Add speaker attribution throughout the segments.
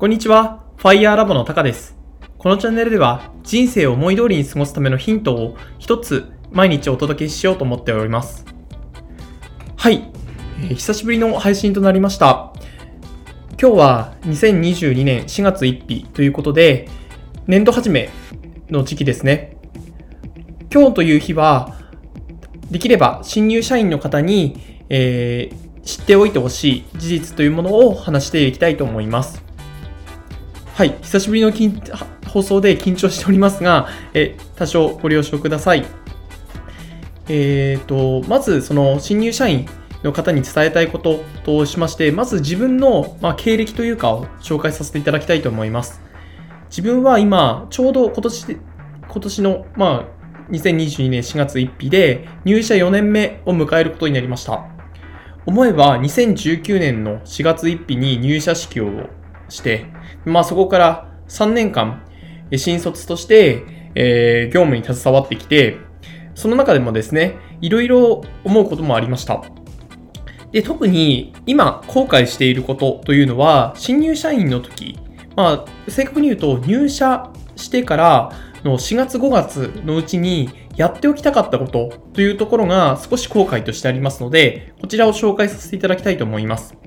Speaker 1: こんにちは、Fire Lab のタカです。このチャンネルでは人生を思い通りに過ごすためのヒントを一つ毎日お届けしようと思っております。はい、えー久しぶりの配信となりました。今日は2022年4月1日ということで、年度始めの時期ですね。今日という日は、できれば新入社員の方に、えー知っておいてほしい事実というものを話していきたいと思います。はい、久しぶりの放送で緊張しておりますが、え多少ご了承ください。えー、と、まず、その新入社員の方に伝えたいこととしまして、まず自分の、まあ、経歴というかを紹介させていただきたいと思います。自分は今、ちょうど今年、今年の、まあ、2022年4月1日で入社4年目を迎えることになりました。思えば2019年の4月1日に入社式をして、まあそこから3年間、新卒として、えー業務に携わってきて、その中でもですね、いろいろ思うこともありました。で、特に今後悔していることというのは、新入社員の時、まあ正確に言うと入社してからの4月5月のうちにやっておきたかったことというところが少し後悔としてありますので、こちらを紹介させていただきたいと思います。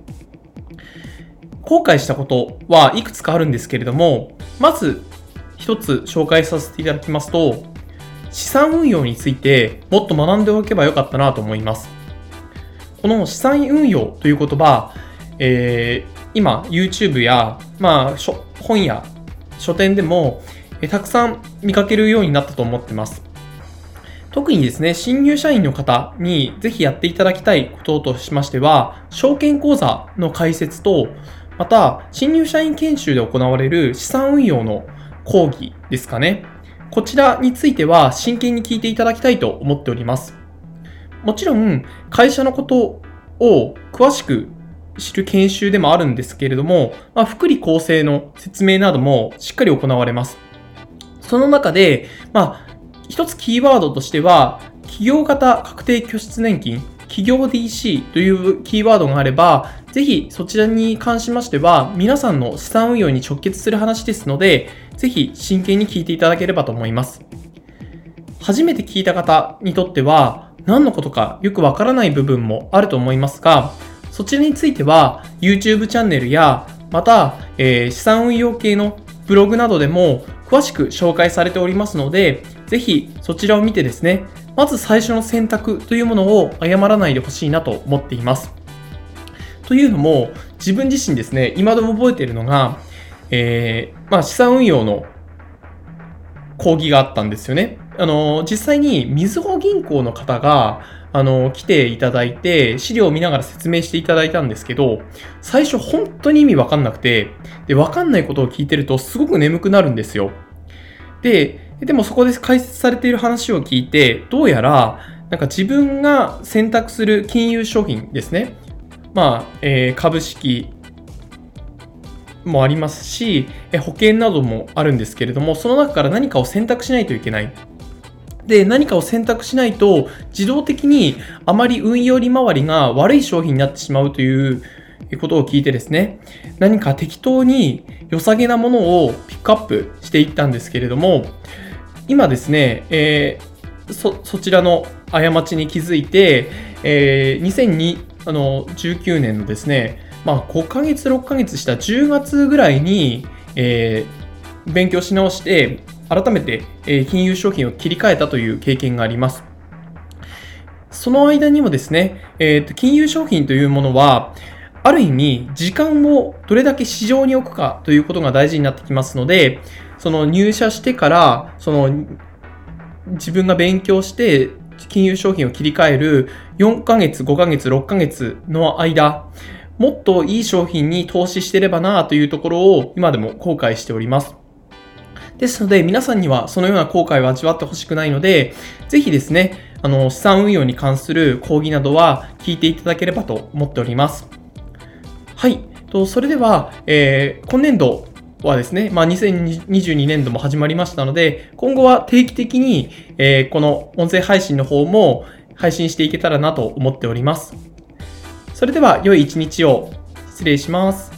Speaker 1: 後悔したことはいくつかあるんですけれども、まず一つ紹介させていただきますと、資産運用についてもっと学んでおけばよかったなと思います。この資産運用という言葉、えー今 YouTube や、まあ、書本や書店でも、えたくさん見かけるようになったと思ってます。特にですね、新入社員の方にぜひやっていただきたいこととしましては、証券口座の開設と、また、新入社員研修で行われる資産運用の講義ですかね。こちらについては真剣に聞いていただきたいと思っております。もちろん、会社のことを詳しく知る研修でもあるんですけれども、まあ、福利厚生の説明などもしっかり行われます。その中で、まあ、一つキーワードとしては、企業型確定拠出年金、企業 DC というキーワードがあれば、ぜひそちらに関しましては、皆さんの資産運用に直結する話ですので、ぜひ真剣に聞いていただければと思います。初めて聞いた方にとっては、何のことかよくわからない部分もあると思いますが、そちらについては YouTube チャンネルや、また、えー資産運用系のブログなどでも詳しく紹介されておりますので、ぜひそちらを見てですね、まず最初の選択というものを誤らないでほしいなと思っています。というのも、自分自身ですね、今でも覚えているのが、えーまあ資産運用の講義があったんですよね。あの、実際にみずほ銀行の方が、あの、来ていただいて、資料を見ながら説明していただいたんですけど、最初本当に意味わかんなくて、で、わかんないことを聞いてるとすごく眠くなるんですよ。で、でもそこで解説されている話を聞いて、どうやら、なんか自分が選択する金融商品ですね。まあ、えー株式もありますし、え保険などもあるんですけれども、その中から何かを選択しないといけない。で、何かを選択しないと、自動的にあまり運用利回りが悪い商品になってしまうということを聞いてですね、何か適当に良さげなものをピックアップしていったんですけれども、今ですね、えーそ、そちらの過ちに気づいて、えー、2019年のですね、まあ、5ヶ月、6ヶ月した10月ぐらいに、えー勉強し直して、改めて、えー金融商品を切り替えたという経験があります。その間にもですね、えーと金融商品というものは、ある意味、時間をどれだけ市場に置くかということが大事になってきますので、その入社してから、その自分が勉強して金融商品を切り替える4ヶ月、5ヶ月、6ヶ月の間、もっといい商品に投資してればなというところを今でも後悔しております。ですので、皆さんにはそのような後悔を味わってほしくないので、ぜひですね、あの、資産運用に関する講義などは聞いていただければと思っております。はい。と、それでは、えー今年度はですね、まあ、2022年度も始まりましたので、今後は定期的に、えーこの音声配信の方も配信していけたらなと思っております。それでは、良い一日を。失礼します。